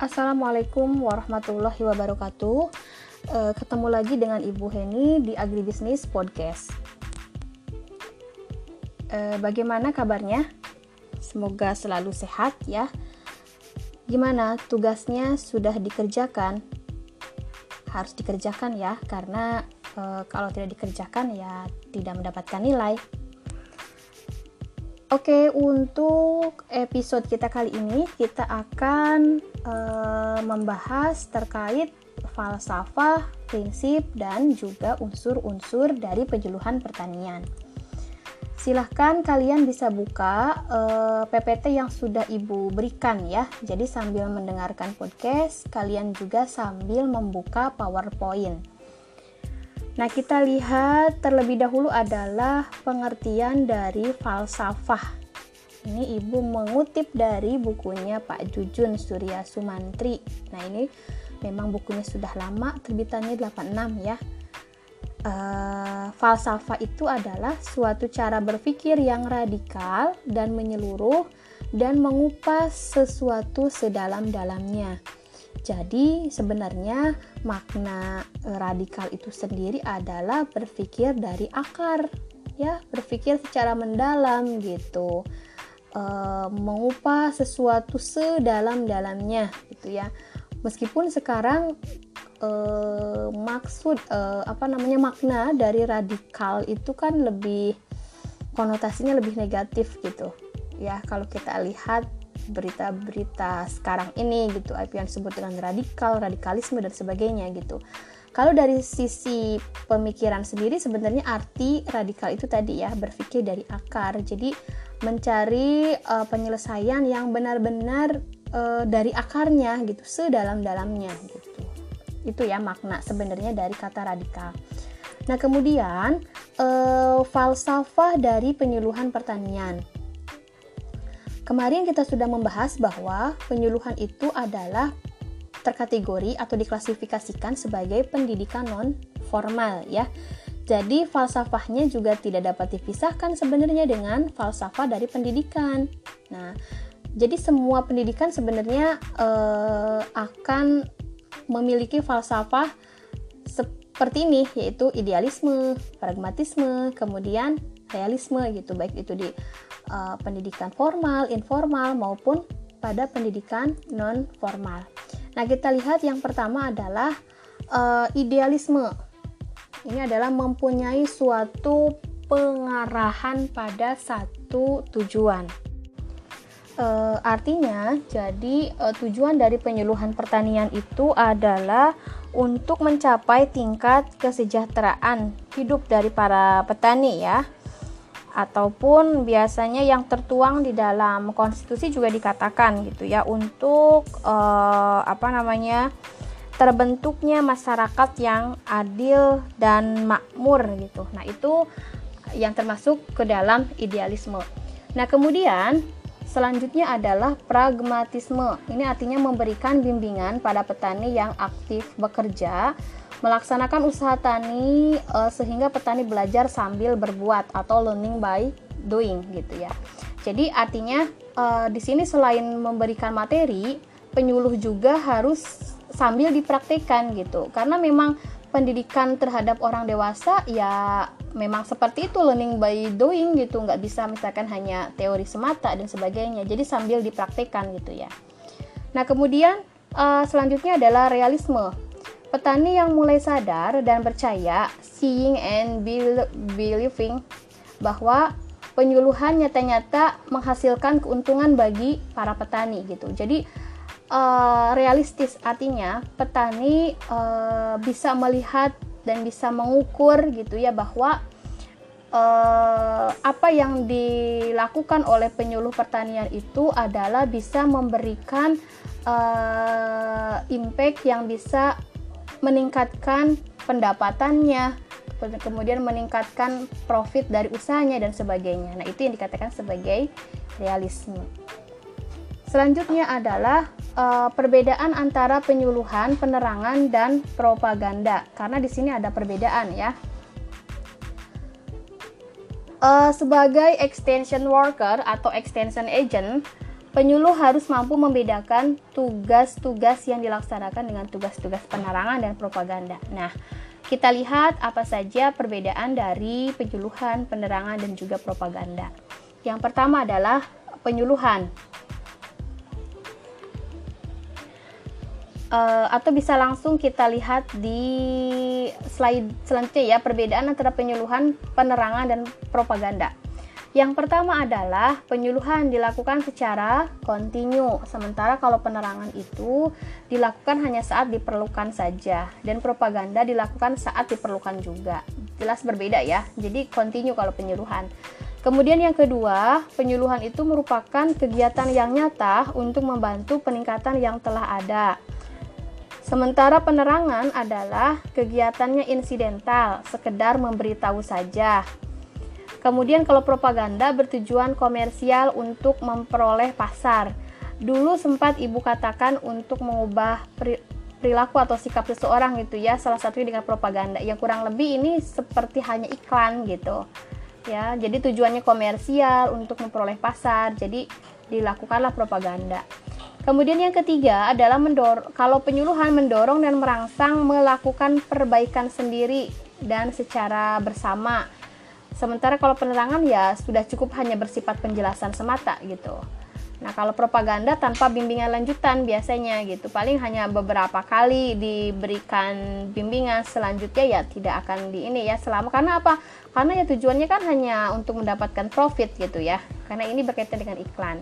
Assalamualaikum warahmatullahi wabarakatuh. Uh, ketemu lagi dengan Ibu Heni di Agribisnis Podcast. Uh, bagaimana kabarnya? Semoga selalu sehat ya. Gimana tugasnya sudah dikerjakan? Harus dikerjakan ya, karena uh, kalau tidak dikerjakan ya tidak mendapatkan nilai. Oke, untuk episode kita kali ini kita akan uh, membahas terkait falsafah, prinsip, dan juga unsur-unsur dari penyuluhan pertanian. Silahkan kalian bisa buka uh, eh, PPT yang sudah Ibu berikan ya. Jadi sambil mendengarkan podcast, kalian juga sambil membuka PowerPoint. Nah, kita lihat terlebih dahulu adalah pengertian dari falsafah. Ini Ibu mengutip dari bukunya Pak Jujun Surya Sumantri. Nah, ini memang bukunya sudah lama, terbitannya 86 ya. Uh, falsafah itu adalah suatu cara berpikir yang radikal dan menyeluruh dan mengupas sesuatu sedalam-dalamnya jadi sebenarnya makna e, radikal itu sendiri adalah berpikir dari akar, ya, berpikir secara mendalam gitu. E, mengubah sesuatu sedalam-dalamnya gitu ya. Meskipun sekarang e, maksud e, apa namanya makna dari radikal itu kan lebih konotasinya lebih negatif gitu. Ya, kalau kita lihat berita-berita sekarang ini gitu. Apa yang disebut dengan radikal radikalisme dan sebagainya gitu. Kalau dari sisi pemikiran sendiri sebenarnya arti radikal itu tadi ya berpikir dari akar. Jadi mencari uh, penyelesaian yang benar-benar uh, dari akarnya gitu sedalam-dalamnya gitu. Itu ya makna sebenarnya dari kata radikal. Nah kemudian uh, falsafah dari penyuluhan pertanian Kemarin kita sudah membahas bahwa penyuluhan itu adalah terkategori atau diklasifikasikan sebagai pendidikan non formal ya. Jadi falsafahnya juga tidak dapat dipisahkan sebenarnya dengan falsafah dari pendidikan. Nah, jadi semua pendidikan sebenarnya eh, akan memiliki falsafah seperti ini yaitu idealisme, pragmatisme, kemudian realisme gitu baik itu di uh, pendidikan formal, informal maupun pada pendidikan non formal. Nah, kita lihat yang pertama adalah uh, idealisme. Ini adalah mempunyai suatu pengarahan pada satu tujuan. Uh, artinya, jadi tujuan dari penyuluhan pertanian itu adalah untuk mencapai tingkat kesejahteraan hidup dari para petani ya ataupun biasanya yang tertuang di dalam konstitusi juga dikatakan gitu ya untuk uh, apa namanya terbentuknya masyarakat yang adil dan makmur gitu. Nah, itu yang termasuk ke dalam idealisme. Nah, kemudian selanjutnya adalah pragmatisme. Ini artinya memberikan bimbingan pada petani yang aktif bekerja melaksanakan usaha tani uh, sehingga petani belajar sambil berbuat atau learning by doing gitu ya. Jadi artinya uh, di sini selain memberikan materi, penyuluh juga harus sambil dipraktikkan gitu. Karena memang pendidikan terhadap orang dewasa ya memang seperti itu learning by doing gitu nggak bisa misalkan hanya teori semata dan sebagainya jadi sambil dipraktikkan gitu ya nah kemudian uh, selanjutnya adalah realisme Petani yang mulai sadar dan percaya, seeing and believing, bahwa penyuluhan nyata-nyata menghasilkan keuntungan bagi para petani gitu. Jadi uh, realistis artinya petani uh, bisa melihat dan bisa mengukur gitu ya bahwa uh, apa yang dilakukan oleh penyuluh pertanian itu adalah bisa memberikan uh, impact yang bisa meningkatkan pendapatannya, kemudian meningkatkan profit dari usahanya dan sebagainya. Nah, itu yang dikatakan sebagai realisme. Selanjutnya adalah uh, perbedaan antara penyuluhan, penerangan dan propaganda. Karena di sini ada perbedaan ya. Uh, sebagai extension worker atau extension agent, Penyuluh harus mampu membedakan tugas-tugas yang dilaksanakan dengan tugas-tugas penerangan dan propaganda. Nah, kita lihat apa saja perbedaan dari penyuluhan, penerangan, dan juga propaganda. Yang pertama adalah penyuluhan. Uh, atau bisa langsung kita lihat di slide selanjutnya ya perbedaan antara penyuluhan, penerangan, dan propaganda. Yang pertama adalah penyuluhan dilakukan secara kontinu, sementara kalau penerangan itu dilakukan hanya saat diperlukan saja, dan propaganda dilakukan saat diperlukan juga. Jelas berbeda ya, jadi kontinu kalau penyuluhan. Kemudian yang kedua, penyuluhan itu merupakan kegiatan yang nyata untuk membantu peningkatan yang telah ada. Sementara penerangan adalah kegiatannya insidental, sekedar memberitahu saja. Kemudian kalau propaganda bertujuan komersial untuk memperoleh pasar. Dulu sempat ibu katakan untuk mengubah perilaku atau sikap seseorang gitu ya, salah satunya dengan propaganda. Yang kurang lebih ini seperti hanya iklan gitu. Ya, jadi tujuannya komersial untuk memperoleh pasar. Jadi dilakukanlah propaganda. Kemudian yang ketiga adalah mendor kalau penyuluhan mendorong dan merangsang melakukan perbaikan sendiri dan secara bersama Sementara kalau penerangan ya sudah cukup hanya bersifat penjelasan semata gitu. Nah, kalau propaganda tanpa bimbingan lanjutan biasanya gitu. Paling hanya beberapa kali diberikan bimbingan selanjutnya ya tidak akan di ini ya selama karena apa? Karena ya tujuannya kan hanya untuk mendapatkan profit gitu ya. Karena ini berkaitan dengan iklan.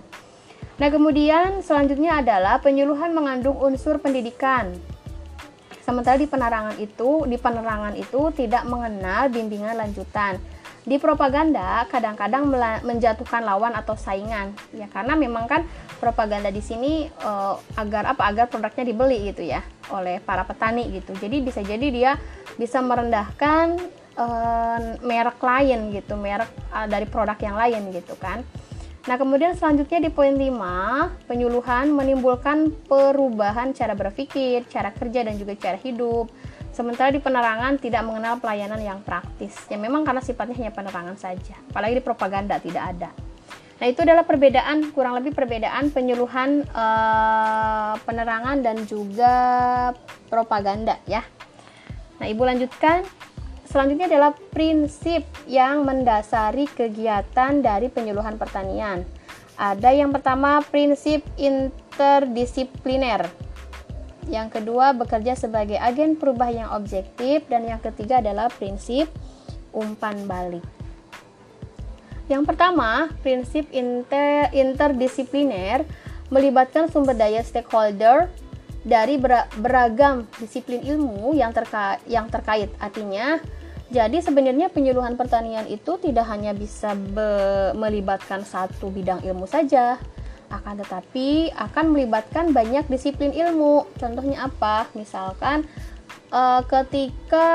Nah, kemudian selanjutnya adalah penyuluhan mengandung unsur pendidikan. Sementara di penerangan itu, di penerangan itu tidak mengenal bimbingan lanjutan di propaganda kadang-kadang menjatuhkan lawan atau saingan. Ya karena memang kan propaganda di sini uh, agar apa agar produknya dibeli gitu ya oleh para petani gitu. Jadi bisa jadi dia bisa merendahkan uh, merek lain gitu merek uh, dari produk yang lain gitu kan. Nah, kemudian selanjutnya di poin 5, penyuluhan menimbulkan perubahan cara berpikir, cara kerja dan juga cara hidup Sementara di penerangan tidak mengenal pelayanan yang praktis. Ya memang karena sifatnya hanya penerangan saja. Apalagi di propaganda tidak ada. Nah, itu adalah perbedaan kurang lebih perbedaan penyuluhan uh, penerangan dan juga propaganda ya. Nah, Ibu lanjutkan. Selanjutnya adalah prinsip yang mendasari kegiatan dari penyuluhan pertanian. Ada yang pertama prinsip interdisipliner yang kedua, bekerja sebagai agen perubah yang objektif. Dan yang ketiga adalah prinsip umpan balik. Yang pertama, prinsip inter interdisipliner melibatkan sumber daya stakeholder dari beragam disiplin ilmu yang, terka yang terkait. Artinya, jadi sebenarnya penyuluhan pertanian itu tidak hanya bisa melibatkan satu bidang ilmu saja, akan tetapi akan melibatkan banyak disiplin ilmu. Contohnya apa? Misalkan uh, ketika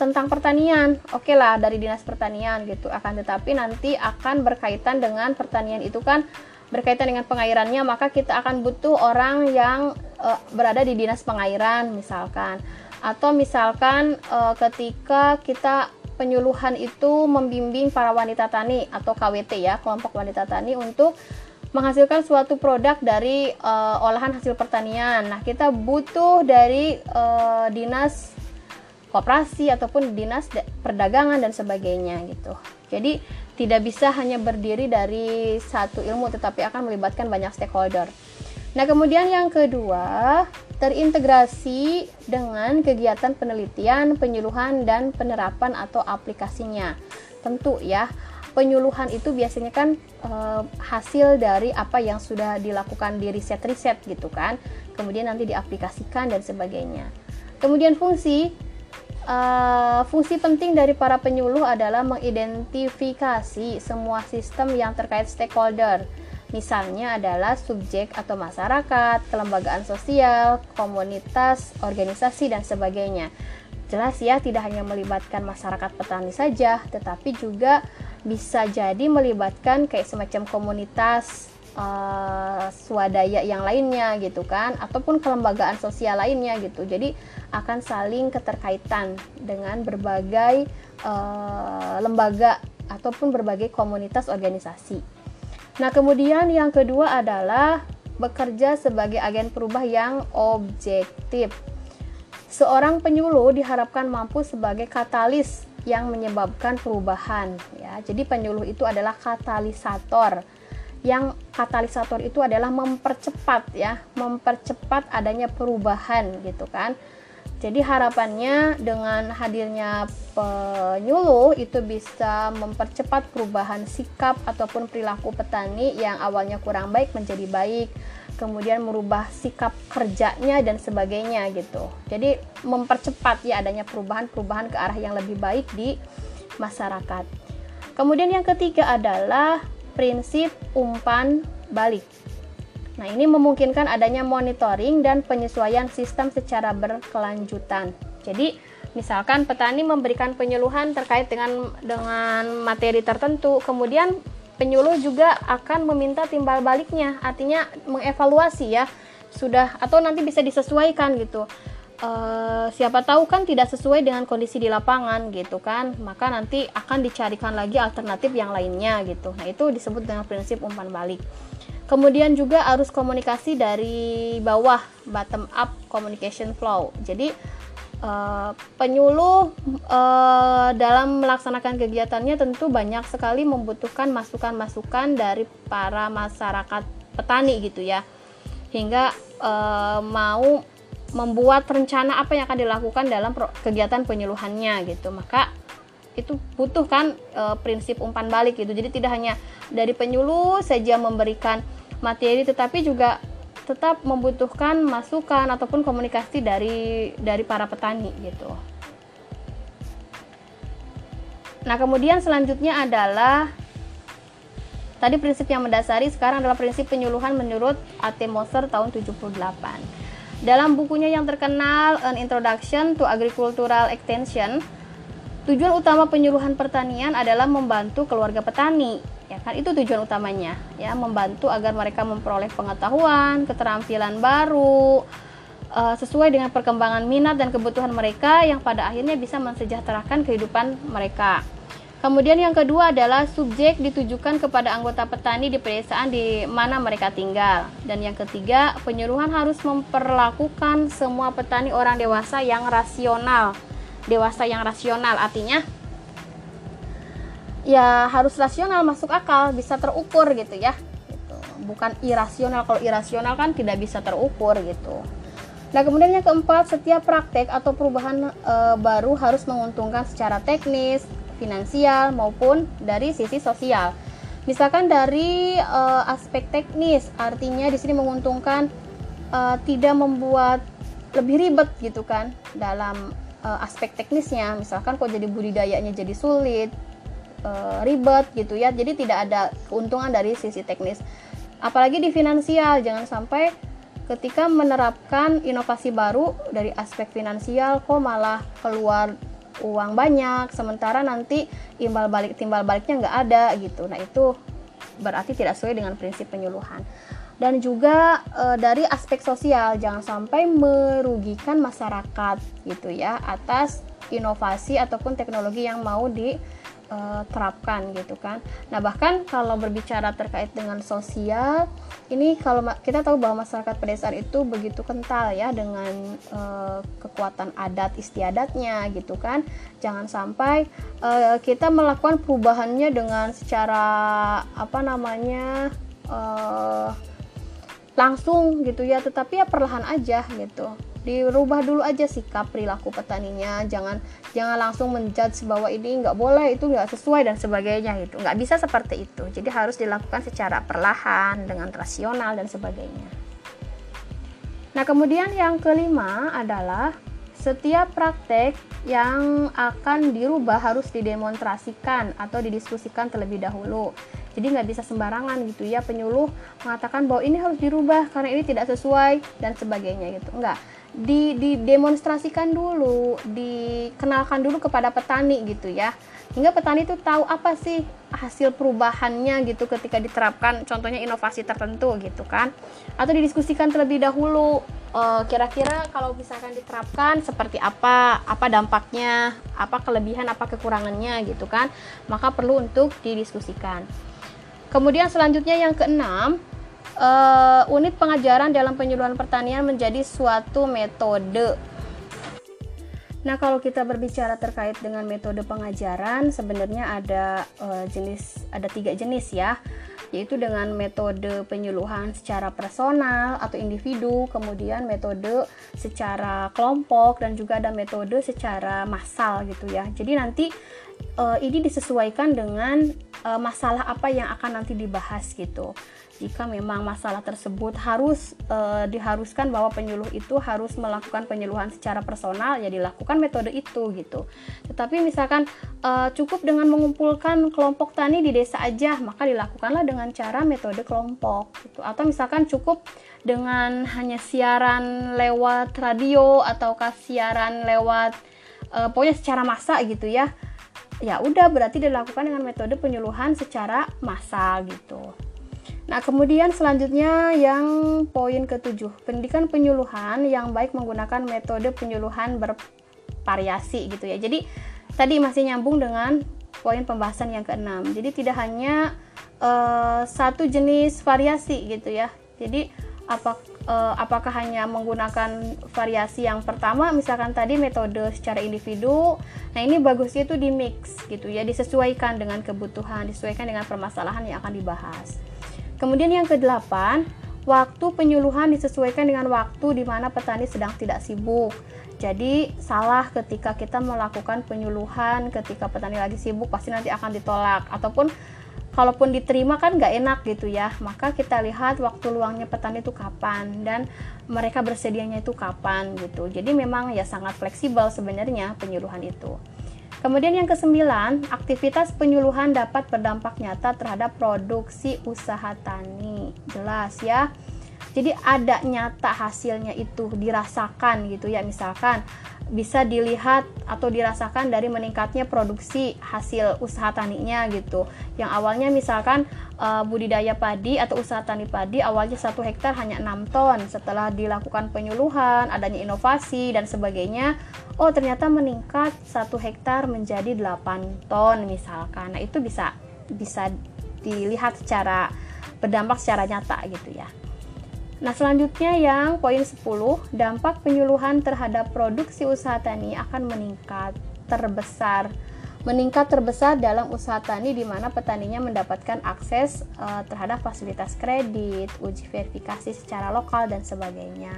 tentang pertanian, oke okay lah dari dinas pertanian gitu. Akan tetapi nanti akan berkaitan dengan pertanian itu kan berkaitan dengan pengairannya, maka kita akan butuh orang yang uh, berada di dinas pengairan misalkan. Atau misalkan uh, ketika kita penyuluhan itu membimbing para wanita tani atau KWT ya, kelompok wanita tani untuk menghasilkan suatu produk dari uh, olahan hasil pertanian. Nah, kita butuh dari uh, dinas koperasi ataupun dinas perdagangan dan sebagainya gitu. Jadi tidak bisa hanya berdiri dari satu ilmu tetapi akan melibatkan banyak stakeholder. Nah, kemudian yang kedua, terintegrasi dengan kegiatan penelitian, penyuluhan, dan penerapan atau aplikasinya. Tentu ya, penyuluhan itu biasanya kan e, hasil dari apa yang sudah dilakukan di riset-riset gitu kan. Kemudian nanti diaplikasikan dan sebagainya. Kemudian fungsi e, fungsi penting dari para penyuluh adalah mengidentifikasi semua sistem yang terkait stakeholder Misalnya adalah subjek atau masyarakat, kelembagaan sosial, komunitas, organisasi, dan sebagainya. Jelas ya, tidak hanya melibatkan masyarakat petani saja, tetapi juga bisa jadi melibatkan kayak semacam komunitas uh, swadaya yang lainnya gitu kan, ataupun kelembagaan sosial lainnya gitu. Jadi akan saling keterkaitan dengan berbagai uh, lembaga ataupun berbagai komunitas organisasi. Nah, kemudian yang kedua adalah bekerja sebagai agen perubah yang objektif. Seorang penyuluh diharapkan mampu sebagai katalis yang menyebabkan perubahan ya. Jadi penyuluh itu adalah katalisator. Yang katalisator itu adalah mempercepat ya, mempercepat adanya perubahan gitu kan. Jadi harapannya dengan hadirnya penyuluh itu bisa mempercepat perubahan sikap ataupun perilaku petani yang awalnya kurang baik menjadi baik, kemudian merubah sikap kerjanya dan sebagainya gitu. Jadi mempercepat ya adanya perubahan-perubahan ke arah yang lebih baik di masyarakat. Kemudian yang ketiga adalah prinsip umpan balik. Nah, ini memungkinkan adanya monitoring dan penyesuaian sistem secara berkelanjutan. Jadi, misalkan petani memberikan penyuluhan terkait dengan dengan materi tertentu, kemudian penyuluh juga akan meminta timbal baliknya, artinya mengevaluasi ya, sudah atau nanti bisa disesuaikan gitu. Uh, siapa tahu kan tidak sesuai dengan kondisi di lapangan gitu kan maka nanti akan dicarikan lagi alternatif yang lainnya gitu nah itu disebut dengan prinsip umpan balik Kemudian juga arus komunikasi dari bawah, bottom up communication flow. Jadi uh, penyuluh uh, dalam melaksanakan kegiatannya tentu banyak sekali membutuhkan masukan-masukan dari para masyarakat petani gitu ya. Hingga uh, mau membuat rencana apa yang akan dilakukan dalam kegiatan penyuluhannya gitu. Maka itu butuh kan e, prinsip umpan balik gitu. Jadi tidak hanya dari penyuluh saja memberikan materi tetapi juga tetap membutuhkan masukan ataupun komunikasi dari dari para petani gitu. Nah, kemudian selanjutnya adalah tadi prinsip yang mendasari sekarang adalah prinsip penyuluhan menurut A.T. Moser tahun 78. Dalam bukunya yang terkenal An Introduction to Agricultural Extension, tujuan utama penyuluhan pertanian adalah membantu keluarga petani kan itu tujuan utamanya ya membantu agar mereka memperoleh pengetahuan keterampilan baru uh, sesuai dengan perkembangan minat dan kebutuhan mereka yang pada akhirnya bisa mensejahterakan kehidupan mereka. Kemudian yang kedua adalah subjek ditujukan kepada anggota petani di pedesaan di mana mereka tinggal. Dan yang ketiga penyuluhan harus memperlakukan semua petani orang dewasa yang rasional. Dewasa yang rasional artinya ya harus rasional masuk akal bisa terukur gitu ya. Gitu. bukan irasional. Kalau irasional kan tidak bisa terukur gitu. Nah kemudian yang keempat setiap praktek atau perubahan e, baru harus menguntungkan secara teknis finansial maupun dari sisi sosial. Misalkan dari e, aspek teknis artinya di sini menguntungkan e, tidak membuat lebih ribet gitu kan dalam aspek teknisnya. Misalkan kok jadi budidayanya jadi sulit uh, ribet gitu ya. Jadi tidak ada keuntungan dari sisi teknis. Apalagi di finansial jangan sampai ketika menerapkan inovasi baru dari aspek finansial kok malah keluar uang banyak sementara nanti imbal balik timbal baliknya nggak ada gitu. Nah itu berarti tidak sesuai dengan prinsip penyuluhan. Dan juga e, dari aspek sosial jangan sampai merugikan masyarakat gitu ya atas inovasi ataupun teknologi yang mau di uh, terapkan gitu kan. Nah bahkan kalau berbicara terkait dengan sosial, ini kalau kita tahu bahwa masyarakat pedesaan itu begitu kental ya dengan uh, kekuatan adat istiadatnya gitu kan. Jangan sampai uh, kita melakukan perubahannya dengan secara apa namanya langsung gitu ya, tetapi ya perlahan aja gitu dirubah dulu aja sikap perilaku petaninya. Jangan jangan langsung menjudge bahwa ini nggak boleh itu nggak sesuai dan sebagainya itu nggak bisa seperti itu. Jadi harus dilakukan secara perlahan dengan rasional dan sebagainya. Nah kemudian yang kelima adalah setiap praktek yang akan dirubah harus didemonstrasikan atau didiskusikan terlebih dahulu. Jadi nggak bisa sembarangan gitu ya penyuluh mengatakan bahwa ini harus dirubah karena ini tidak sesuai dan sebagainya gitu. Enggak di didemonstrasikan dulu, dikenalkan dulu kepada petani gitu ya. Hingga petani itu tahu apa sih hasil perubahannya gitu ketika diterapkan contohnya inovasi tertentu gitu kan. Atau didiskusikan terlebih dahulu eh, kira-kira kalau misalkan diterapkan seperti apa, apa dampaknya, apa kelebihan, apa kekurangannya gitu kan. Maka perlu untuk didiskusikan. Kemudian selanjutnya yang keenam, uh, unit pengajaran dalam penyuluhan pertanian menjadi suatu metode. Nah, kalau kita berbicara terkait dengan metode pengajaran, sebenarnya ada uh, jenis ada tiga jenis ya, yaitu dengan metode penyuluhan secara personal atau individu, kemudian metode secara kelompok dan juga ada metode secara massal gitu ya. Jadi nanti uh, ini disesuaikan dengan uh, masalah apa yang akan nanti dibahas gitu jika memang masalah tersebut harus e, diharuskan bahwa penyuluh itu harus melakukan penyuluhan secara personal ya dilakukan metode itu gitu. Tetapi misalkan e, cukup dengan mengumpulkan kelompok tani di desa aja maka dilakukanlah dengan cara metode kelompok gitu. Atau misalkan cukup dengan hanya siaran lewat radio atau siaran lewat e, pokoknya secara massa gitu ya. Ya udah berarti dilakukan dengan metode penyuluhan secara massal gitu Nah, kemudian selanjutnya yang poin ketujuh, pendidikan penyuluhan yang baik menggunakan metode penyuluhan bervariasi gitu ya. Jadi tadi masih nyambung dengan poin pembahasan yang keenam. Jadi tidak hanya uh, satu jenis variasi gitu ya. Jadi apa, uh, apakah hanya menggunakan variasi yang pertama, misalkan tadi metode secara individu. Nah ini bagusnya itu di mix gitu ya, disesuaikan dengan kebutuhan, disesuaikan dengan permasalahan yang akan dibahas. Kemudian yang kedelapan, waktu penyuluhan disesuaikan dengan waktu di mana petani sedang tidak sibuk. Jadi salah ketika kita melakukan penyuluhan ketika petani lagi sibuk pasti nanti akan ditolak. Ataupun kalaupun diterima kan nggak enak gitu ya. Maka kita lihat waktu luangnya petani itu kapan dan mereka bersedianya itu kapan gitu. Jadi memang ya sangat fleksibel sebenarnya penyuluhan itu Kemudian yang kesembilan, aktivitas penyuluhan dapat berdampak nyata terhadap produksi usaha tani. Jelas ya. Jadi ada nyata hasilnya itu dirasakan gitu ya. Misalkan bisa dilihat atau dirasakan dari meningkatnya produksi hasil usaha taninya gitu. Yang awalnya misalkan uh, budidaya padi atau usaha tani padi awalnya satu hektar hanya 6 ton. Setelah dilakukan penyuluhan, adanya inovasi dan sebagainya, oh ternyata meningkat satu hektar menjadi 8 ton misalkan. Nah, itu bisa bisa dilihat secara berdampak secara nyata gitu ya. Nah, selanjutnya yang poin 10, dampak penyuluhan terhadap produksi usaha tani akan meningkat terbesar. Meningkat terbesar dalam usaha tani di mana petaninya mendapatkan akses uh, terhadap fasilitas kredit, uji verifikasi secara lokal dan sebagainya.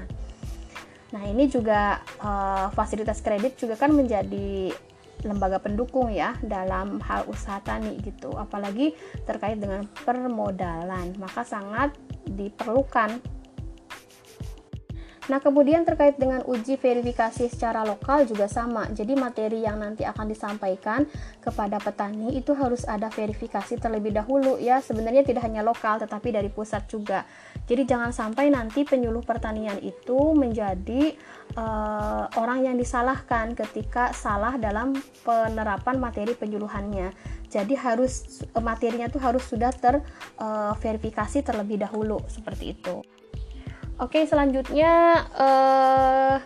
Nah, ini juga uh, fasilitas kredit juga kan menjadi lembaga pendukung ya dalam hal usaha tani gitu apalagi terkait dengan permodalan maka sangat diperlukan Nah, kemudian terkait dengan uji verifikasi secara lokal juga sama. Jadi materi yang nanti akan disampaikan kepada petani itu harus ada verifikasi terlebih dahulu ya. Sebenarnya tidak hanya lokal tetapi dari pusat juga. Jadi jangan sampai nanti penyuluh pertanian itu menjadi uh, orang yang disalahkan ketika salah dalam penerapan materi penyuluhannya. Jadi harus materinya tuh harus sudah terverifikasi uh, terlebih dahulu seperti itu. Oke, selanjutnya uh,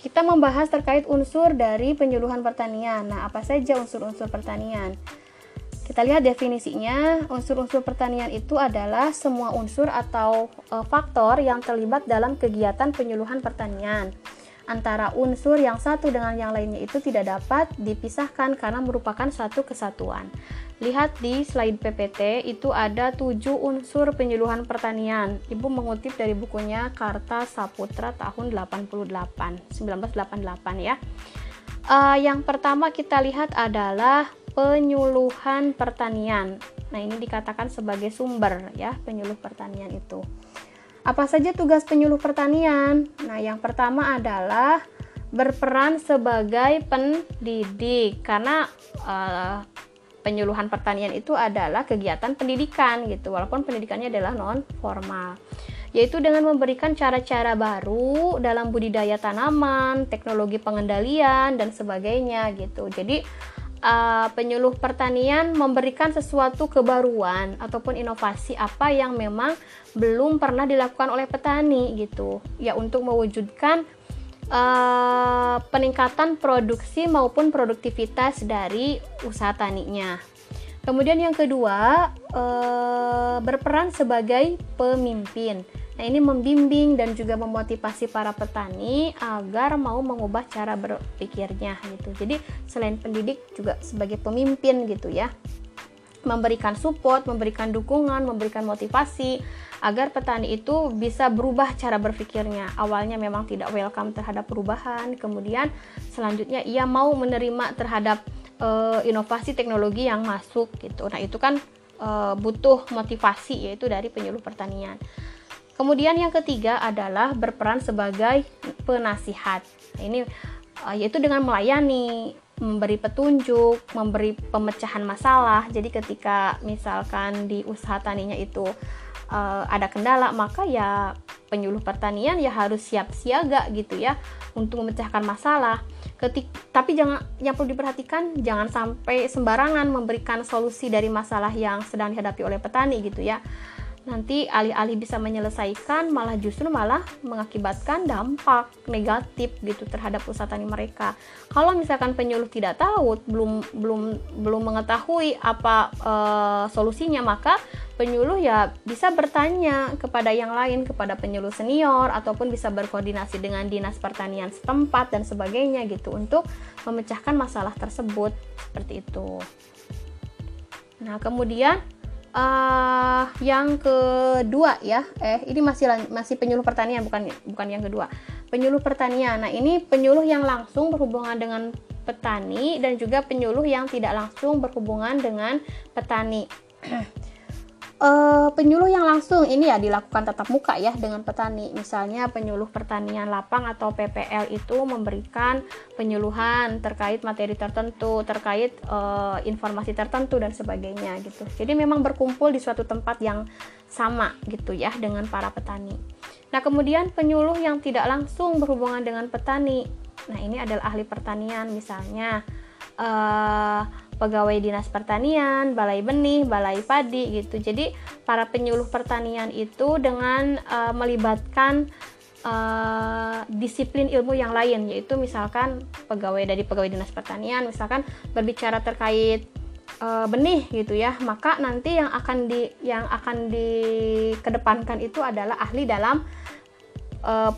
kita membahas terkait unsur dari penyuluhan pertanian. Nah, apa saja unsur-unsur pertanian? Kita lihat definisinya. Unsur-unsur pertanian itu adalah semua unsur atau uh, faktor yang terlibat dalam kegiatan penyuluhan pertanian antara unsur yang satu dengan yang lainnya itu tidak dapat dipisahkan karena merupakan satu kesatuan. Lihat di slide PPT itu ada tujuh unsur penyuluhan pertanian. Ibu mengutip dari bukunya Karta Saputra tahun 88, 1988 ya. Uh, yang pertama kita lihat adalah penyuluhan pertanian. Nah, ini dikatakan sebagai sumber ya, penyuluh pertanian itu. Apa saja tugas penyuluh pertanian? Nah, yang pertama adalah berperan sebagai pendidik karena uh, penyuluhan pertanian itu adalah kegiatan pendidikan gitu walaupun pendidikannya adalah non formal yaitu dengan memberikan cara-cara baru dalam budidaya tanaman, teknologi pengendalian dan sebagainya gitu. Jadi uh, penyuluh pertanian memberikan sesuatu kebaruan ataupun inovasi apa yang memang belum pernah dilakukan oleh petani gitu ya untuk mewujudkan uh, peningkatan produksi maupun produktivitas dari usaha taninya. Kemudian yang kedua, eh, berperan sebagai pemimpin. Nah, ini membimbing dan juga memotivasi para petani agar mau mengubah cara berpikirnya gitu. Jadi, selain pendidik juga sebagai pemimpin gitu ya memberikan support, memberikan dukungan, memberikan motivasi agar petani itu bisa berubah cara berpikirnya. Awalnya memang tidak welcome terhadap perubahan, kemudian selanjutnya ia mau menerima terhadap uh, inovasi teknologi yang masuk gitu. Nah, itu kan uh, butuh motivasi yaitu dari penyuluh pertanian. Kemudian yang ketiga adalah berperan sebagai penasihat. Nah, ini uh, yaitu dengan melayani memberi petunjuk, memberi pemecahan masalah. Jadi ketika misalkan di usaha taninya itu uh, ada kendala, maka ya penyuluh pertanian ya harus siap siaga gitu ya untuk memecahkan masalah. Ketik, tapi jangan yang perlu diperhatikan jangan sampai sembarangan memberikan solusi dari masalah yang sedang dihadapi oleh petani gitu ya nanti alih-alih bisa menyelesaikan malah justru malah mengakibatkan dampak negatif gitu terhadap usaha tani mereka. Kalau misalkan penyuluh tidak tahu, belum belum belum mengetahui apa e, solusinya, maka penyuluh ya bisa bertanya kepada yang lain, kepada penyuluh senior ataupun bisa berkoordinasi dengan dinas pertanian setempat dan sebagainya gitu untuk memecahkan masalah tersebut. Seperti itu. Nah, kemudian uh, yang kedua ya. Eh ini masih masih penyuluh pertanian bukan bukan yang kedua. Penyuluh pertanian. Nah ini penyuluh yang langsung berhubungan dengan petani dan juga penyuluh yang tidak langsung berhubungan dengan petani uh, penyuluh yang langsung ini ya dilakukan tatap muka ya dengan petani. Misalnya penyuluh pertanian lapang atau PPL itu memberikan penyuluhan terkait materi tertentu, terkait uh, informasi tertentu dan sebagainya gitu. Jadi memang berkumpul di suatu tempat yang sama gitu ya dengan para petani. Nah, kemudian penyuluh yang tidak langsung berhubungan dengan petani. Nah, ini adalah ahli pertanian misalnya uh, pegawai dinas pertanian, balai benih, balai padi gitu. Jadi para penyuluh pertanian itu dengan uh, melibatkan uh, disiplin ilmu yang lain yaitu misalkan pegawai dari pegawai dinas pertanian misalkan berbicara terkait uh, benih gitu ya, maka nanti yang akan di yang akan dikedepankan itu adalah ahli dalam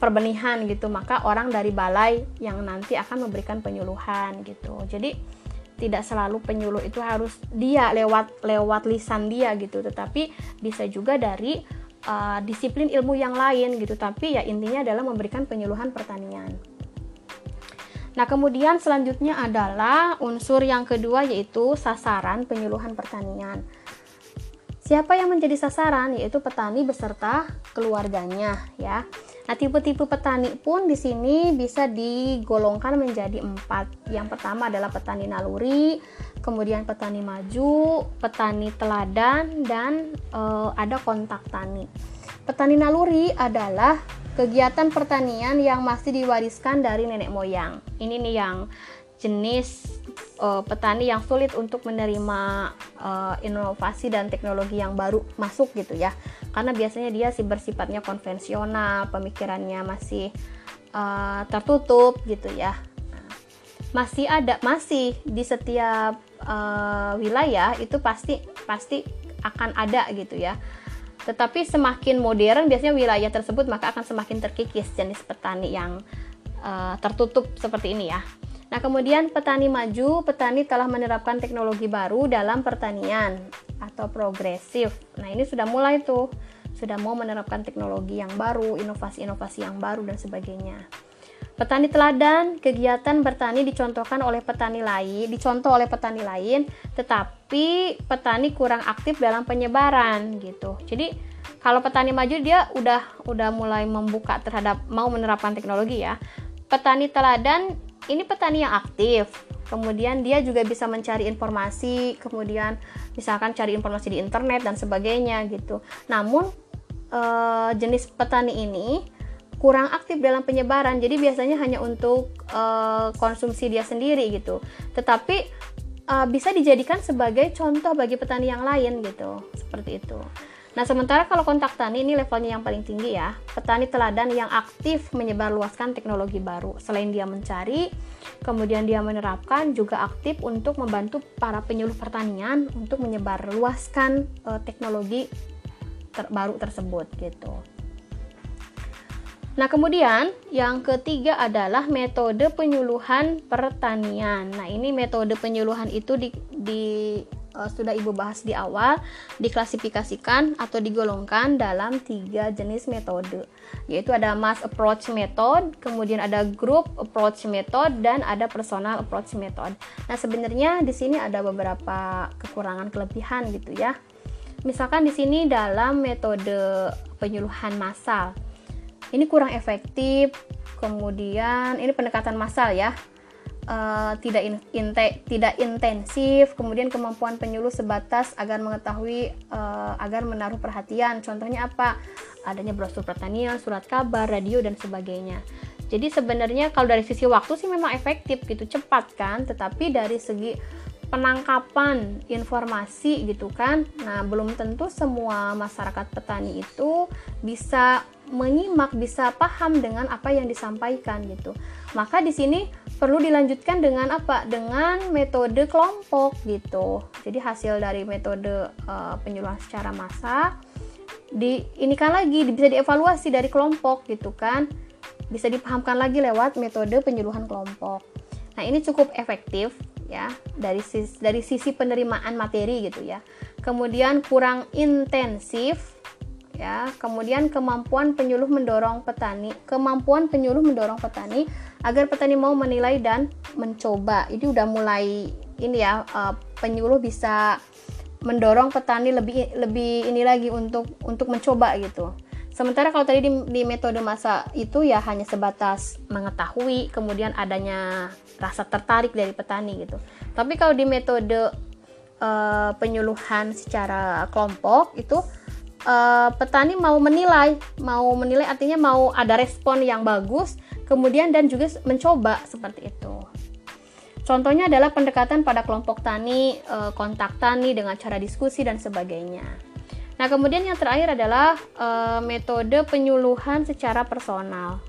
perbenihan gitu. Maka orang dari balai yang nanti akan memberikan penyuluhan gitu. Jadi tidak selalu penyuluh itu harus dia lewat lewat lisan dia gitu tetapi bisa juga dari uh, disiplin ilmu yang lain gitu tapi ya intinya adalah memberikan penyuluhan pertanian Nah, kemudian selanjutnya adalah unsur yang kedua yaitu sasaran penyuluhan pertanian. Siapa yang menjadi sasaran yaitu petani beserta keluarganya ya. Nah, tipe-tipe petani pun di sini bisa digolongkan menjadi empat. Yang pertama adalah petani naluri, kemudian petani maju, petani teladan, dan e, ada kontak tani. Petani naluri adalah kegiatan pertanian yang masih diwariskan dari nenek moyang. Ini nih yang jenis uh, petani yang sulit untuk menerima uh, inovasi dan teknologi yang baru masuk gitu ya. Karena biasanya dia sih bersifatnya konvensional pemikirannya masih uh, tertutup gitu ya. Masih ada masih di setiap uh, wilayah itu pasti pasti akan ada gitu ya. Tetapi semakin modern biasanya wilayah tersebut maka akan semakin terkikis jenis petani yang uh, tertutup seperti ini ya Nah, kemudian petani maju, petani telah menerapkan teknologi baru dalam pertanian atau progresif. Nah, ini sudah mulai tuh, sudah mau menerapkan teknologi yang baru, inovasi-inovasi yang baru dan sebagainya. Petani teladan, kegiatan bertani dicontohkan oleh petani lain, dicontoh oleh petani lain, tetapi petani kurang aktif dalam penyebaran gitu. Jadi kalau petani maju dia udah udah mulai membuka terhadap mau menerapkan teknologi ya. Petani teladan ini petani yang aktif. Kemudian dia juga bisa mencari informasi kemudian misalkan cari informasi di internet dan sebagainya gitu. Namun e, jenis petani ini kurang aktif dalam penyebaran. Jadi biasanya hanya untuk e, konsumsi dia sendiri gitu. Tetapi e, bisa dijadikan sebagai contoh bagi petani yang lain gitu. Seperti itu Nah, sementara kalau kontak tani ini levelnya yang paling tinggi ya. Petani teladan yang aktif menyebarluaskan teknologi baru. Selain dia mencari, kemudian dia menerapkan, juga aktif untuk membantu para penyuluh pertanian untuk menyebarluaskan uh, teknologi ter baru tersebut gitu. Nah, kemudian yang ketiga adalah metode penyuluhan pertanian. Nah, ini metode penyuluhan itu di, di uh, sudah Ibu bahas di awal, diklasifikasikan atau digolongkan dalam tiga jenis metode, yaitu ada mass approach method, kemudian ada group approach method, dan ada personal approach method. Nah, sebenarnya di sini ada beberapa kekurangan kelebihan gitu ya. Misalkan di sini dalam metode penyuluhan massal ini kurang efektif kemudian ini pendekatan massal ya uh, tidak in, inte, tidak intensif kemudian kemampuan penyuluh sebatas agar mengetahui uh, agar menaruh perhatian contohnya apa adanya brosur pertanian surat kabar radio dan sebagainya jadi sebenarnya kalau dari sisi waktu sih memang efektif gitu cepat kan tetapi dari segi penangkapan informasi gitu kan. Nah, belum tentu semua masyarakat petani itu bisa menyimak, bisa paham dengan apa yang disampaikan gitu. Maka di sini perlu dilanjutkan dengan apa? Dengan metode kelompok gitu. Jadi hasil dari metode uh, penyuluhan secara massa di ini kan lagi bisa dievaluasi dari kelompok gitu kan. Bisa dipahamkan lagi lewat metode penyuluhan kelompok. Nah, ini cukup efektif ya dari sisi, dari sisi penerimaan materi gitu ya. Kemudian kurang intensif ya. Kemudian kemampuan penyuluh mendorong petani, kemampuan penyuluh mendorong petani agar petani mau menilai dan mencoba. Ini udah mulai ini ya uh, penyuluh bisa mendorong petani lebih lebih ini lagi untuk untuk mencoba gitu. Sementara kalau tadi di, di metode masa itu ya hanya sebatas mengetahui, kemudian adanya rasa tertarik dari petani gitu. Tapi kalau di metode uh, penyuluhan secara kelompok itu uh, petani mau menilai, mau menilai artinya mau ada respon yang bagus, kemudian dan juga mencoba seperti itu. Contohnya adalah pendekatan pada kelompok tani, uh, kontak tani dengan cara diskusi dan sebagainya. Nah, kemudian yang terakhir adalah e, metode penyuluhan secara personal.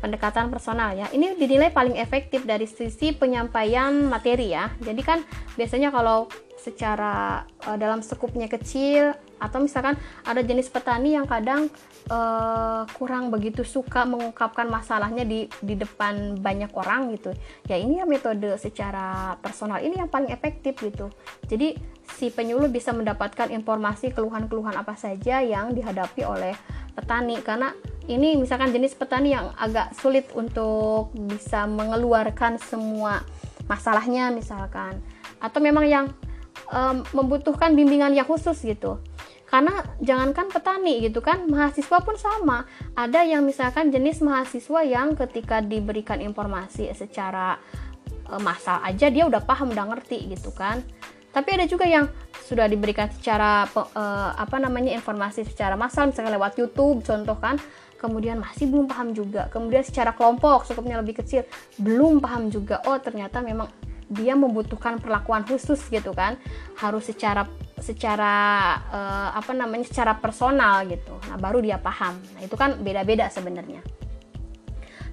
Pendekatan personal ya. Ini dinilai paling efektif dari sisi penyampaian materi ya. Jadi kan biasanya kalau secara dalam sekupnya kecil atau misalkan ada jenis petani yang kadang uh, kurang begitu suka mengungkapkan masalahnya di di depan banyak orang gitu. Ya ini ya metode secara personal ini yang paling efektif gitu. Jadi si penyuluh bisa mendapatkan informasi keluhan-keluhan apa saja yang dihadapi oleh petani. Karena ini misalkan jenis petani yang agak sulit untuk bisa mengeluarkan semua masalahnya misalkan. Atau memang yang um, membutuhkan bimbingan yang khusus gitu karena jangankan petani gitu kan mahasiswa pun sama. Ada yang misalkan jenis mahasiswa yang ketika diberikan informasi secara e, masal aja dia udah paham udah ngerti gitu kan. Tapi ada juga yang sudah diberikan secara e, apa namanya informasi secara massal misalnya lewat YouTube contoh kan kemudian masih belum paham juga. Kemudian secara kelompok cukupnya lebih kecil belum paham juga. Oh ternyata memang dia membutuhkan perlakuan khusus gitu kan. Harus secara secara uh, apa namanya secara personal gitu. Nah baru dia paham. Nah itu kan beda-beda sebenarnya.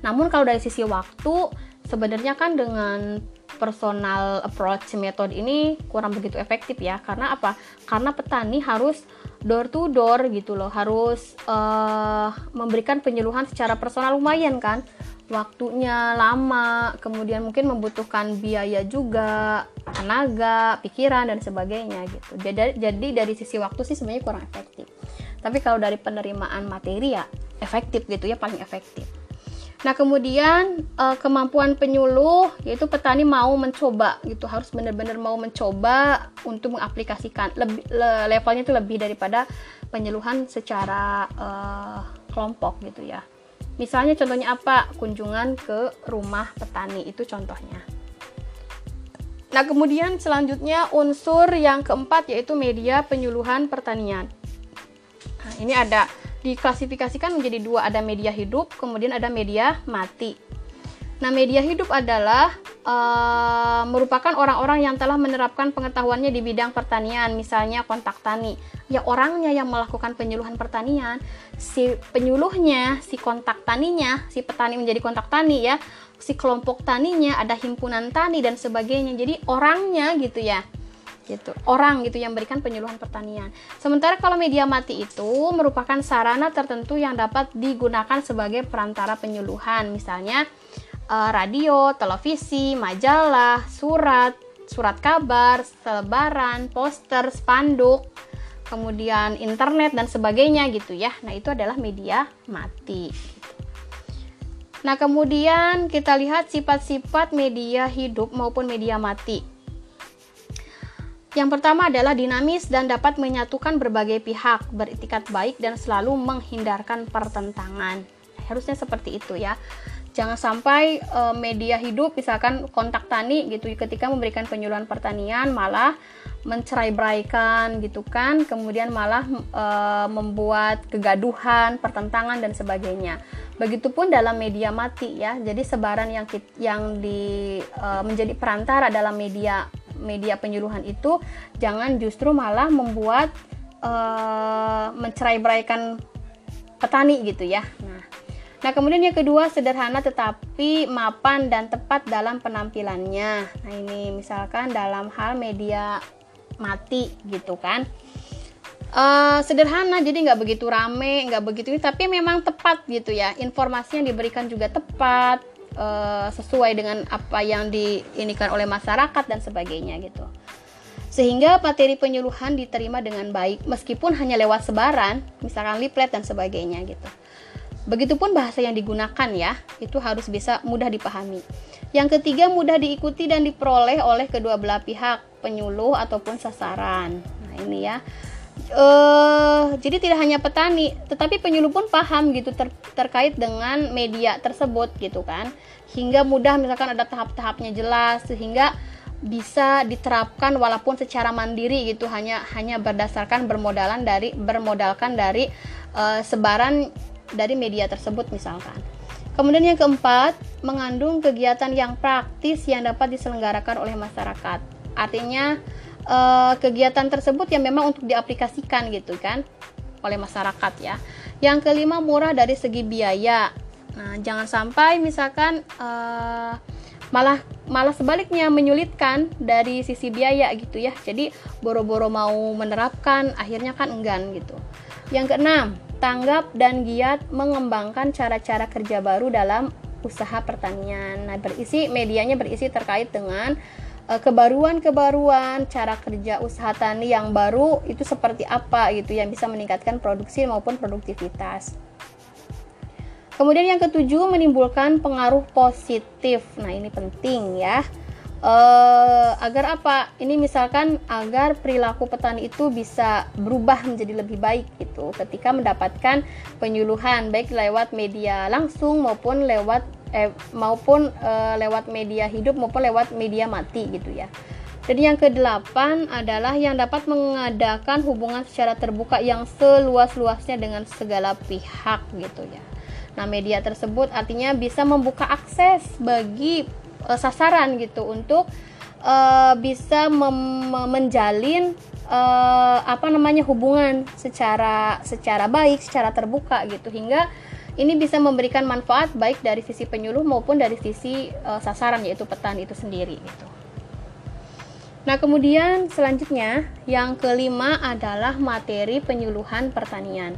Namun kalau dari sisi waktu sebenarnya kan dengan personal approach method ini kurang begitu efektif ya. Karena apa? Karena petani harus door to door gitu loh. Harus uh, memberikan penyuluhan secara personal lumayan kan waktunya lama, kemudian mungkin membutuhkan biaya juga, tenaga, pikiran dan sebagainya gitu. Jadi jadi dari sisi waktu sih sebenarnya kurang efektif. Tapi kalau dari penerimaan materi ya efektif gitu ya paling efektif. Nah, kemudian eh, kemampuan penyuluh yaitu petani mau mencoba gitu, harus benar-benar mau mencoba untuk mengaplikasikan. Lebih levelnya itu lebih daripada penyuluhan secara uh, kelompok gitu ya. Misalnya contohnya apa? Kunjungan ke rumah petani itu contohnya. Nah, kemudian selanjutnya unsur yang keempat yaitu media penyuluhan pertanian. Nah, ini ada diklasifikasikan menjadi dua, ada media hidup, kemudian ada media mati. Nah, media hidup adalah uh, merupakan orang-orang yang telah menerapkan pengetahuannya di bidang pertanian, misalnya kontak tani. Ya orangnya yang melakukan penyuluhan pertanian, si penyuluhnya, si kontak taninya, si petani menjadi kontak tani ya, si kelompok taninya, ada himpunan tani dan sebagainya. Jadi orangnya gitu ya gitu orang gitu yang berikan penyuluhan pertanian. Sementara kalau media mati itu merupakan sarana tertentu yang dapat digunakan sebagai perantara penyuluhan, misalnya uh, radio, televisi, majalah, surat, surat kabar, selebaran, poster, spanduk, kemudian internet dan sebagainya gitu ya. Nah, itu adalah media mati. Nah, kemudian kita lihat sifat-sifat media hidup maupun media mati. Yang pertama adalah dinamis dan dapat menyatukan berbagai pihak, beritikat baik dan selalu menghindarkan pertentangan. Harusnya seperti itu ya jangan sampai uh, media hidup misalkan kontak tani gitu ketika memberikan penyuluhan pertanian malah mencerai-beraikan gitu kan kemudian malah uh, membuat kegaduhan pertentangan dan sebagainya. Begitupun dalam media mati ya jadi sebaran yang yang di uh, menjadi perantara dalam media media penyuluhan itu jangan justru malah membuat uh, mencerai-beraikan petani gitu ya. Nah Nah, kemudian yang kedua sederhana tetapi mapan dan tepat dalam penampilannya. Nah, ini misalkan dalam hal media mati gitu kan. Uh, sederhana jadi nggak begitu rame nggak begitu tapi memang tepat gitu ya informasi yang diberikan juga tepat uh, sesuai dengan apa yang diinikan oleh masyarakat dan sebagainya gitu sehingga materi penyuluhan diterima dengan baik meskipun hanya lewat sebaran misalkan leaflet dan sebagainya gitu Begitupun bahasa yang digunakan ya, itu harus bisa mudah dipahami. Yang ketiga, mudah diikuti dan diperoleh oleh kedua belah pihak, penyuluh ataupun sasaran. Nah, ini ya. Uh, jadi tidak hanya petani, tetapi penyuluh pun paham gitu ter terkait dengan media tersebut gitu kan. Hingga mudah misalkan ada tahap-tahapnya jelas sehingga bisa diterapkan walaupun secara mandiri gitu hanya hanya berdasarkan bermodalan dari bermodalkan dari uh, sebaran dari media tersebut misalkan. Kemudian yang keempat, mengandung kegiatan yang praktis yang dapat diselenggarakan oleh masyarakat. Artinya eh, kegiatan tersebut yang memang untuk diaplikasikan gitu kan oleh masyarakat ya. Yang kelima murah dari segi biaya. Nah, jangan sampai misalkan eh, malah malah sebaliknya menyulitkan dari sisi biaya gitu ya. Jadi boro-boro mau menerapkan akhirnya kan enggan gitu. Yang keenam, tanggap dan giat mengembangkan cara-cara kerja baru dalam usaha pertanian. Nah, berisi medianya berisi terkait dengan uh, kebaruan-kebaruan cara kerja usaha tani yang baru itu seperti apa gitu yang bisa meningkatkan produksi maupun produktivitas. Kemudian yang ketujuh menimbulkan pengaruh positif. Nah, ini penting ya uh, agar apa? Ini misalkan agar perilaku petani itu bisa berubah menjadi lebih baik gitu. Ketika mendapatkan penyuluhan baik lewat media langsung maupun lewat eh, maupun uh, lewat media hidup maupun lewat media mati gitu ya. Jadi yang kedelapan adalah yang dapat mengadakan hubungan secara terbuka yang seluas-luasnya dengan segala pihak gitu ya. Nah, media tersebut artinya bisa membuka akses bagi uh, sasaran gitu untuk uh, bisa menjalin uh, apa namanya hubungan secara secara baik, secara terbuka gitu hingga ini bisa memberikan manfaat baik dari sisi penyuluh maupun dari sisi uh, sasaran yaitu petani itu sendiri gitu. Nah, kemudian selanjutnya yang kelima adalah materi penyuluhan pertanian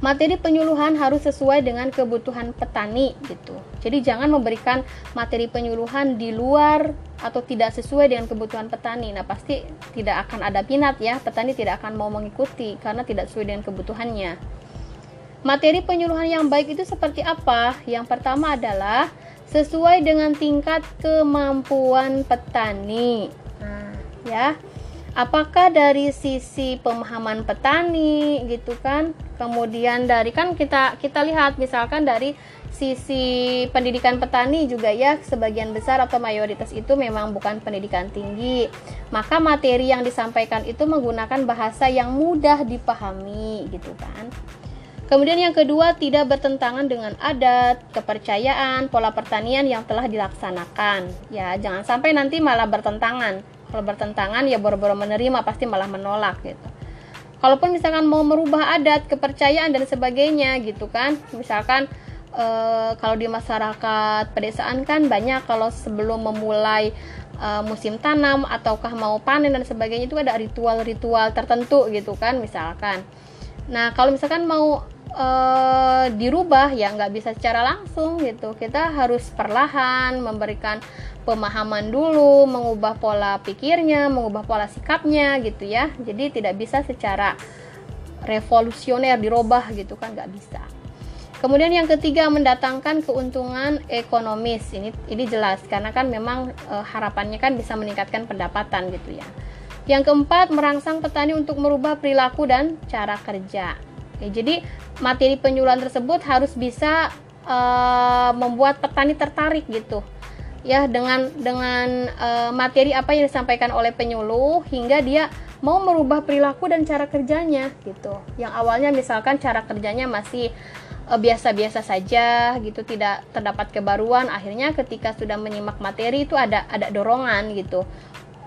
materi penyuluhan harus sesuai dengan kebutuhan petani gitu. Jadi jangan memberikan materi penyuluhan di luar atau tidak sesuai dengan kebutuhan petani. Nah, pasti tidak akan ada minat ya, petani tidak akan mau mengikuti karena tidak sesuai dengan kebutuhannya. Materi penyuluhan yang baik itu seperti apa? Yang pertama adalah sesuai dengan tingkat kemampuan petani. Nah, ya apakah dari sisi pemahaman petani gitu kan kemudian dari kan kita kita lihat misalkan dari sisi pendidikan petani juga ya sebagian besar atau mayoritas itu memang bukan pendidikan tinggi maka materi yang disampaikan itu menggunakan bahasa yang mudah dipahami gitu kan Kemudian yang kedua tidak bertentangan dengan adat, kepercayaan, pola pertanian yang telah dilaksanakan. Ya, jangan sampai nanti malah bertentangan. Kalau bertentangan ya boro-boro menerima pasti malah menolak gitu. Kalaupun misalkan mau merubah adat, kepercayaan dan sebagainya gitu kan. Misalkan e, kalau di masyarakat pedesaan kan banyak kalau sebelum memulai e, musim tanam ataukah mau panen dan sebagainya itu ada ritual-ritual tertentu gitu kan misalkan. Nah, kalau misalkan mau uh, dirubah ya nggak bisa secara langsung gitu kita harus perlahan memberikan pemahaman dulu mengubah pola pikirnya mengubah pola sikapnya gitu ya. Jadi tidak bisa secara revolusioner dirubah gitu kan nggak bisa. Kemudian yang ketiga mendatangkan keuntungan ekonomis. Ini ini jelas karena kan memang e, harapannya kan bisa meningkatkan pendapatan gitu ya. Yang keempat merangsang petani untuk merubah perilaku dan cara kerja. Oke, jadi materi penyuluhan tersebut harus bisa uh, membuat petani tertarik gitu ya dengan dengan uh, materi apa yang disampaikan oleh penyuluh hingga dia mau merubah perilaku dan cara kerjanya gitu. Yang awalnya misalkan cara kerjanya masih eh, biasa-biasa saja gitu, tidak terdapat kebaruan, akhirnya ketika sudah menyimak materi itu ada ada dorongan gitu.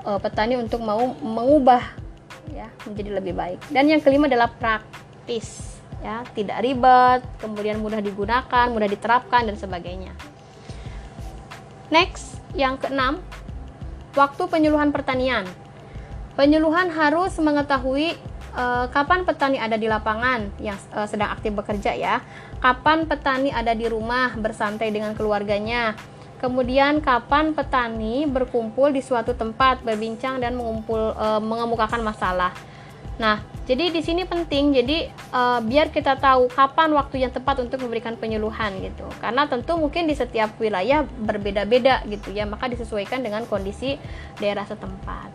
Uh, petani untuk mau mengubah ya menjadi lebih baik. Dan yang kelima adalah praktis ya tidak ribet kemudian mudah digunakan mudah diterapkan dan sebagainya next yang keenam waktu penyuluhan pertanian. Penyuluhan harus mengetahui uh, kapan petani ada di lapangan yang uh, sedang aktif bekerja ya. Kapan petani ada di rumah bersantai dengan keluarganya. Kemudian kapan petani berkumpul di suatu tempat berbincang dan mengumpul uh, mengemukakan masalah. Nah, jadi di sini penting jadi uh, biar kita tahu kapan waktu yang tepat untuk memberikan penyuluhan gitu. Karena tentu mungkin di setiap wilayah berbeda-beda gitu ya, maka disesuaikan dengan kondisi daerah setempat.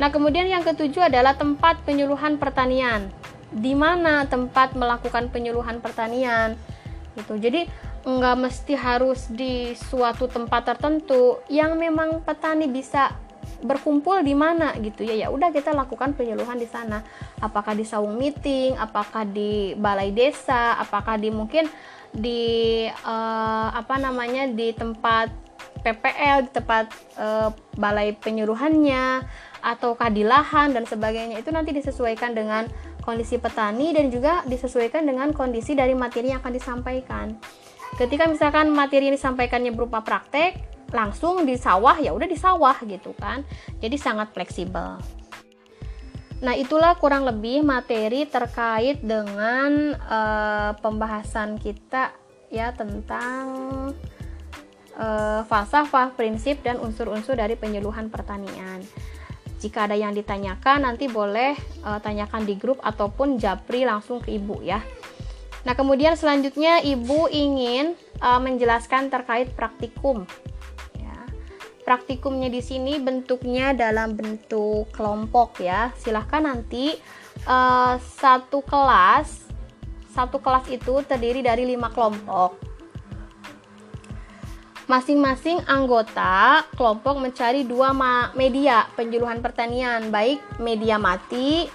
Nah, kemudian yang ketujuh adalah tempat penyuluhan pertanian. Di mana tempat melakukan penyuluhan pertanian? Gitu. Jadi nggak mesti harus di suatu tempat tertentu yang memang petani bisa berkumpul di mana gitu ya. Ya udah kita lakukan penyuluhan di sana. Apakah di saung meeting apakah di balai desa apakah di mungkin di uh, apa namanya di tempat PPL di tempat uh, balai penyuluhannya ataukah di lahan dan sebagainya. Itu nanti disesuaikan dengan kondisi petani dan juga disesuaikan dengan kondisi dari materi yang akan disampaikan ketika misalkan materi yang disampaikannya berupa praktek langsung di sawah ya udah di sawah gitu kan. Jadi sangat fleksibel. Nah itulah kurang lebih materi terkait dengan uh, pembahasan kita ya tentang uh, falsafah prinsip dan unsur-unsur dari penyuluhan pertanian. Jika ada yang ditanyakan nanti boleh uh, tanyakan di grup ataupun japri langsung ke ibu ya Nah, kemudian selanjutnya ibu ingin uh, menjelaskan terkait praktikum. Praktikumnya di sini bentuknya dalam bentuk kelompok ya. Silahkan nanti uh, satu kelas satu kelas itu terdiri dari lima kelompok. Masing-masing anggota kelompok mencari dua media penjuluhan pertanian baik media mati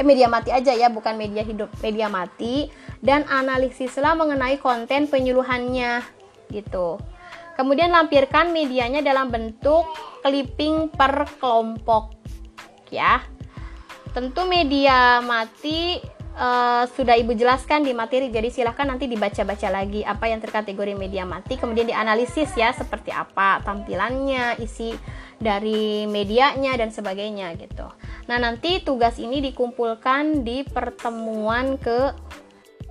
eh media mati aja ya bukan media hidup media mati dan analisislah mengenai konten penyuluhannya gitu Kemudian lampirkan medianya dalam bentuk clipping per kelompok ya. Tentu media mati uh, sudah Ibu jelaskan di materi jadi silahkan nanti dibaca-baca lagi apa yang terkategori media mati kemudian dianalisis ya seperti apa tampilannya, isi dari medianya dan sebagainya gitu. Nah, nanti tugas ini dikumpulkan di pertemuan ke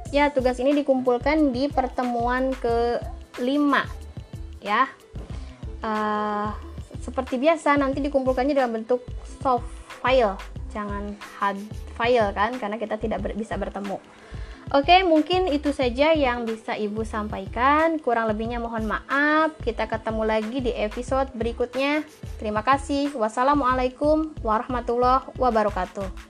ya tugas ini dikumpulkan di pertemuan ke 5 ya. Uh, seperti biasa nanti dikumpulkannya dalam bentuk soft file. Jangan hard file kan karena kita tidak ber bisa bertemu Oke, mungkin itu saja yang bisa Ibu sampaikan. Kurang lebihnya mohon maaf. Kita ketemu lagi di episode berikutnya. Terima kasih. Wassalamualaikum warahmatullahi wabarakatuh.